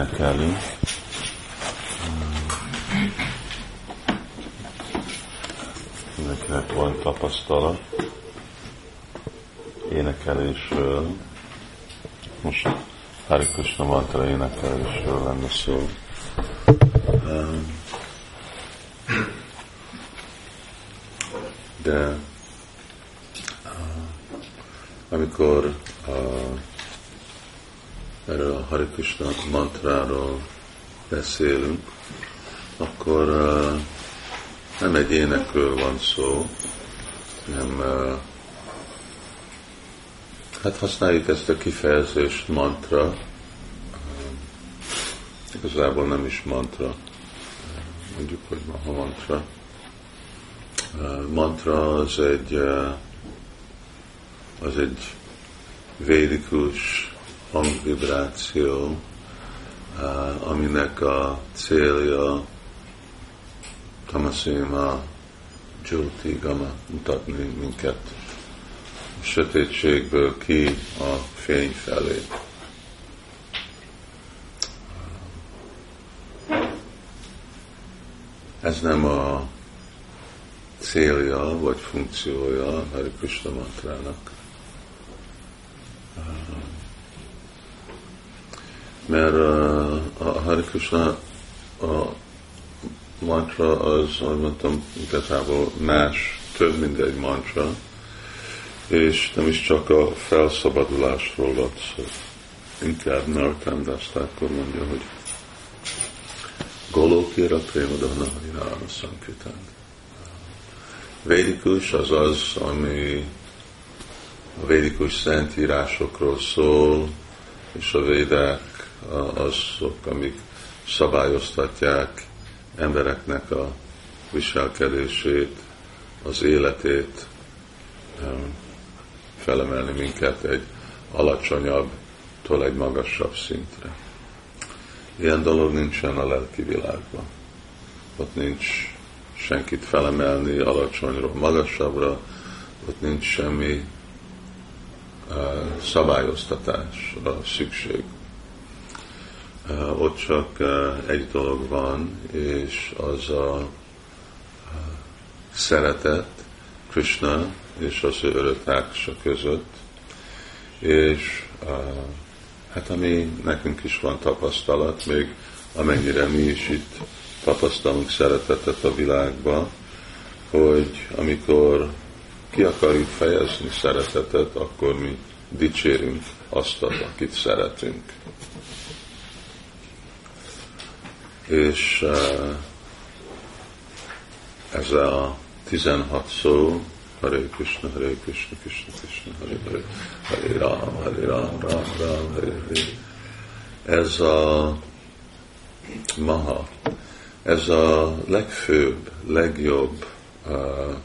énekelni. Mindenkinek van tapasztalat énekelésről. Most Hari Krishna mantra énekelésről lenne szó. De amikor erről a Hari Krishna mantráról beszélünk, akkor uh, nem egy énekről van szó, nem uh, hát használjuk ezt a kifejezést mantra, uh, igazából nem is mantra, mondjuk, hogy maha mantra. Uh, mantra az egy az egy védikus hangvibráció, aminek a célja Tamasima Jyoti Gama mutatni minket a sötétségből ki a fény felé. Ez nem a célja vagy funkciója a Krishna mantrának. Mert a Hare Krishna a mantra az, ahogy mondtam, igazából más, több mint egy mantra, és nem is csak a felszabadulásról van szó. Inkább Nartandast akkor mondja, hogy Golokira Prémadana Harinama Sankritán. Védikus az az, ami a védikus szentírásokról szól, és a védek azok, amik szabályoztatják embereknek a viselkedését, az életét, felemelni minket egy alacsonyabbtól egy magasabb szintre. Ilyen dolog nincsen a lelki világban. Ott nincs senkit felemelni alacsonyról magasabbra, ott nincs semmi szabályoztatásra szükség ott csak egy dolog van, és az a szeretet Krishna és az ő öröktágsa között, és hát ami nekünk is van tapasztalat, még amennyire mi is itt tapasztalunk szeretetet a világba, hogy amikor ki akarjuk fejezni szeretetet, akkor mi dicsérünk azt, akit szeretünk és uh, ez a 16 szó, Hare Krishna, Hare Krishna, Krishna Krishna, Hare Hare, Hare Ram, Hare Ram, Ram Ram, Hare Hare. Ez a maha, ez a legfőbb, legjobb uh,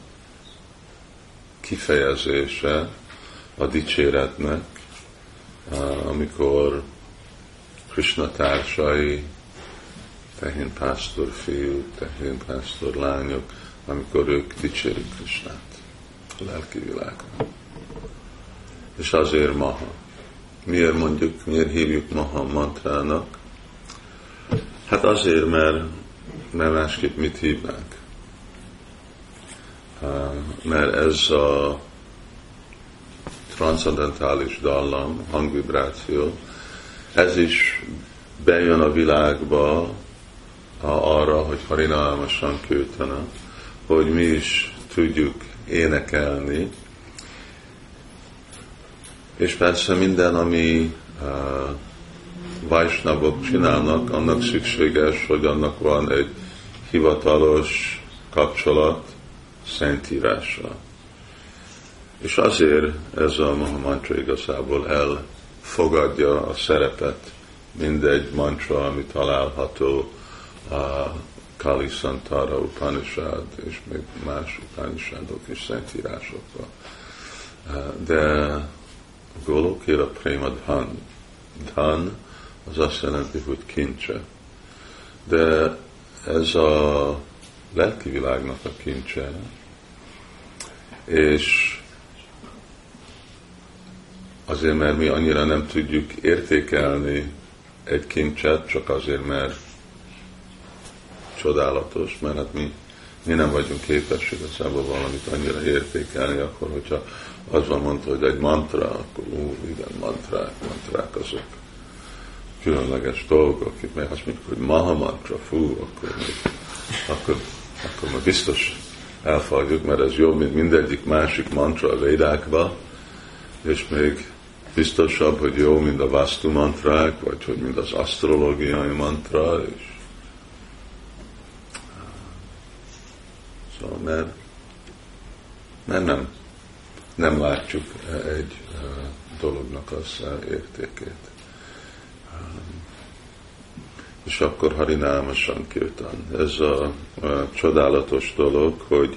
kifejezése a dicséretnek, uh, amikor Krishna társai tehén pásztor fiú, tehén pásztor lányok, amikor ők dicsérik Krisnát a lelki világban. És azért Maha. Miért mondjuk, miért hívjuk Maha mantrának? Hát azért, mert, mert másképp mit hívnánk. Mert ez a transzendentális dallam, hangvibráció, ez is bejön a világba arra, hogy Harinalmasan Kőtana, hogy mi is tudjuk énekelni, és persze minden, ami uh, Vajsnavok csinálnak, annak szükséges, hogy annak van egy hivatalos kapcsolat szentírásra. És azért ez a mantra igazából elfogadja a szerepet mindegy mantra, ami található a Kali Santara Upanishad és még más Upanishadok és szentírásokban. De Golokira Prema Dhan. Dhan az azt jelenti, hogy kincse. De ez a lelki világnak a kincse, és azért, mert mi annyira nem tudjuk értékelni egy kincset csak azért, mert csodálatos, mert hát mi, mi nem vagyunk képesek igazából valamit annyira értékelni, akkor hogyha az van mondta, hogy egy mantra, akkor ú, igen, mantrák, mantrák azok. Különleges dolgok, mert azt mondjuk, hogy maha mantra, fú, akkor, akkor, akkor már biztos elfogjuk, mert ez jobb, mint mindegyik másik mantra a védákba, és még biztosabb, hogy jó, mint a vastu mantrák, vagy hogy mint az asztrológiai mantra, és szóval, mert, mert nem, nem látjuk egy dolognak az értékét. És akkor Harinámasan kirtan. Ez a, a csodálatos dolog, hogy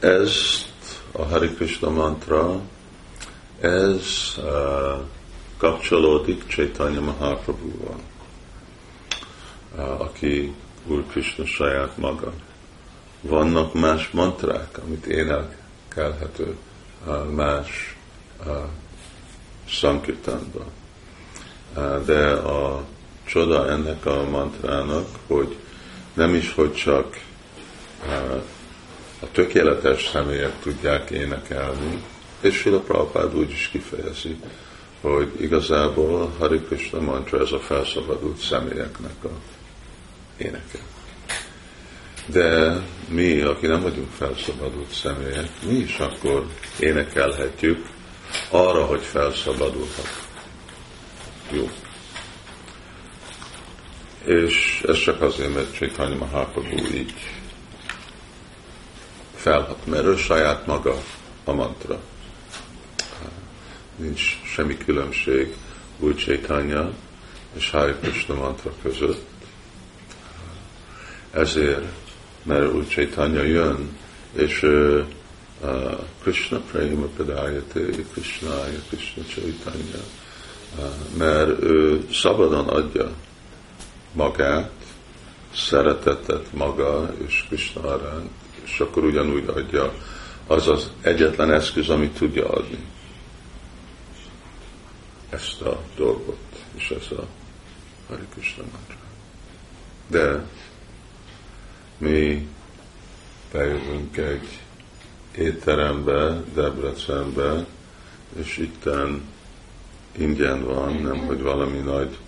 ezt a Hari Krishna mantra, ez uh, kapcsolódik Chaitanya Mahaprabhu-val, aki Úr Krishna saját maga. Vannak más mantrák, amit énekelhető uh, más uh, sankirtánban. Uh, de a csoda ennek a mantrának, hogy nem is, hogy csak a tökéletes személyek tudják énekelni, és Sila Prabhupád úgy is kifejezi, hogy igazából Hari Krishna mantra ez a felszabadult személyeknek a éneke. De mi, aki nem vagyunk felszabadult személyek, mi is akkor énekelhetjük arra, hogy felszabadulhat. Jó. És ez csak azért, mert Csaitanya Mahaprabhu így felhat, mert ő saját maga a mantra. Nincs semmi különbség új Csaitanya és Hari Krishna mantra között. Ezért, mert új Csaitanya jön, és uh, Krishna Prema Padayate, Krishna, Krishna Chaitanya, uh, mert ő szabadon adja magát, szeretetet maga és Krishna aránt, és akkor ugyanúgy adja, az az egyetlen eszköz, amit tudja adni. Ezt a dolgot, és ez a Hari Krishna. De mi bejövünk egy étterembe, Debrecenbe, és itten ingyen van, nem hogy valami nagy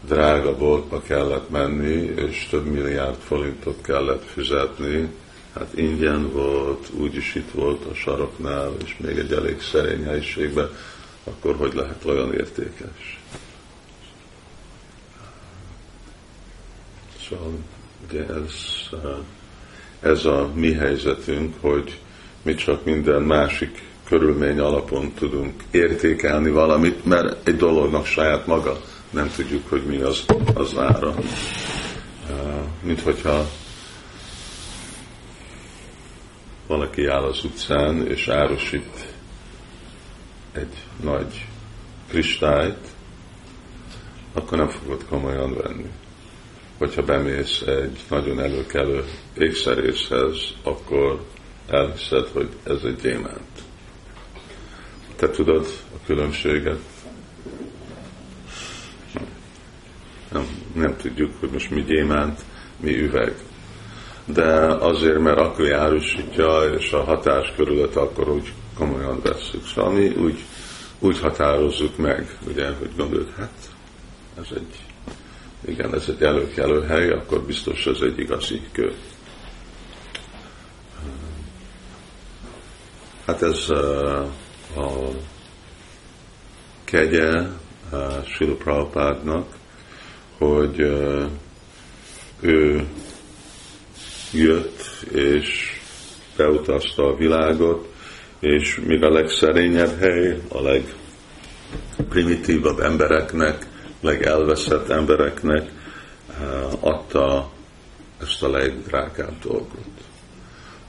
drága boltba kellett menni, és több milliárd forintot kellett fizetni. Hát ingyen volt, úgyis itt volt a saroknál, és még egy elég szerény helyiségben, akkor hogy lehet olyan értékes? Szóval ugye ez, ez a mi helyzetünk, hogy mi csak minden másik körülmény alapon tudunk értékelni valamit, mert egy dolognak saját maga nem tudjuk, hogy mi az, az ára. Mint hogyha valaki áll az utcán és árusít egy nagy kristályt, akkor nem fogod komolyan venni. Hogyha bemész egy nagyon előkelő ékszerészhez, akkor elhiszed, hogy ez egy gyémánt. Te tudod a különbséget nem, nem tudjuk, hogy most mi gyémánt, mi üveg. De azért, mert akkor árusítja, és a hatás körülött akkor úgy komolyan veszük. Szóval mi úgy, úgy határozzuk meg, ugye, hogy gondoljuk, hát ez egy, igen, ez egy előkelő hely, akkor biztos ez egy igazi kő. Hát ez uh, a kegye Srila Prabhupádnak, hogy ő jött és beutazta a világot, és még a legszerényebb hely, a legprimitívabb embereknek, legelveszett embereknek adta ezt a legdrágább dolgot,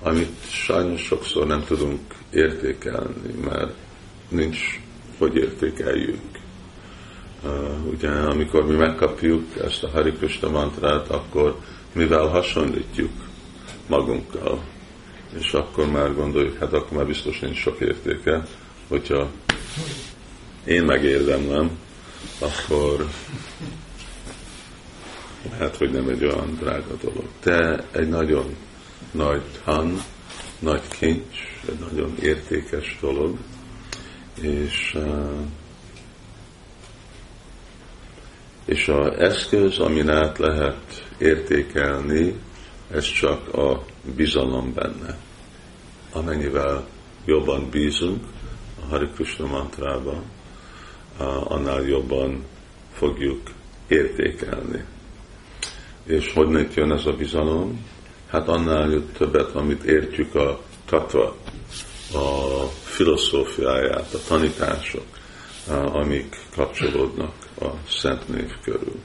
amit sajnos sokszor nem tudunk értékelni, mert nincs, hogy értékeljük. Uh, ugye amikor mi megkapjuk ezt a Hari Krishna mantrát, akkor mivel hasonlítjuk magunkkal, és akkor már gondoljuk, hát akkor már biztos nincs sok értéke, hogyha én megérdemlem, akkor lehet, hogy nem egy olyan drága dolog. De egy nagyon nagy han, nagy kincs, egy nagyon értékes dolog, és uh, és az eszköz, amin át lehet értékelni, ez csak a bizalom benne. Amennyivel jobban bízunk a Hari Krishna mantrában, annál jobban fogjuk értékelni. És hogy jön ez a bizalom? Hát annál jött többet, amit értjük a tatva, a filozófiáját, a tanítások, amik kapcsolódnak a szent név körül.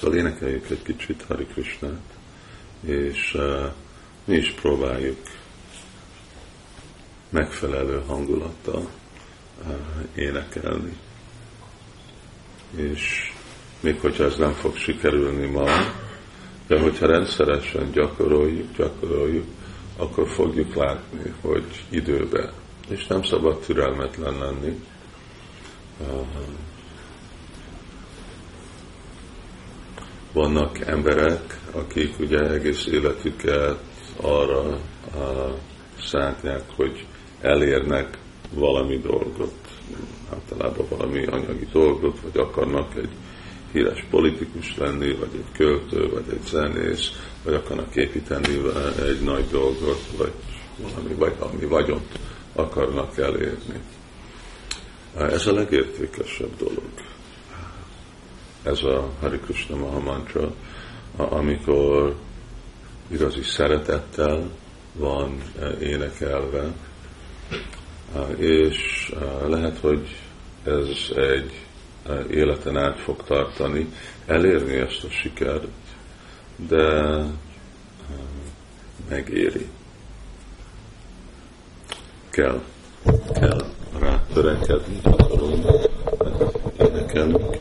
Szóval énekeljük egy kicsit Hari Krishnát, és uh, mi is próbáljuk megfelelő hangulattal uh, énekelni. És még hogyha ez nem fog sikerülni ma, de hogyha rendszeresen gyakoroljuk, gyakoroljuk, akkor fogjuk látni, hogy időben, és nem szabad türelmetlen lenni. Vannak emberek, akik ugye egész életüket arra szántják, hogy elérnek valami dolgot, általában valami anyagi dolgot, vagy akarnak egy híres politikus lenni, vagy egy költő, vagy egy zenész, vagy akarnak építeni egy nagy dolgot, vagy valami, vagy valami vagyont akarnak elérni. Ez a legértékesebb dolog. Ez a Hari Krishna Mahamantra, amikor igazi szeretettel van énekelve, és lehet, hogy ez egy életen át fog tartani, elérni ezt a sikert, de megéri. Kell, kell rá törekedni, gyakorolni, énekelnünk,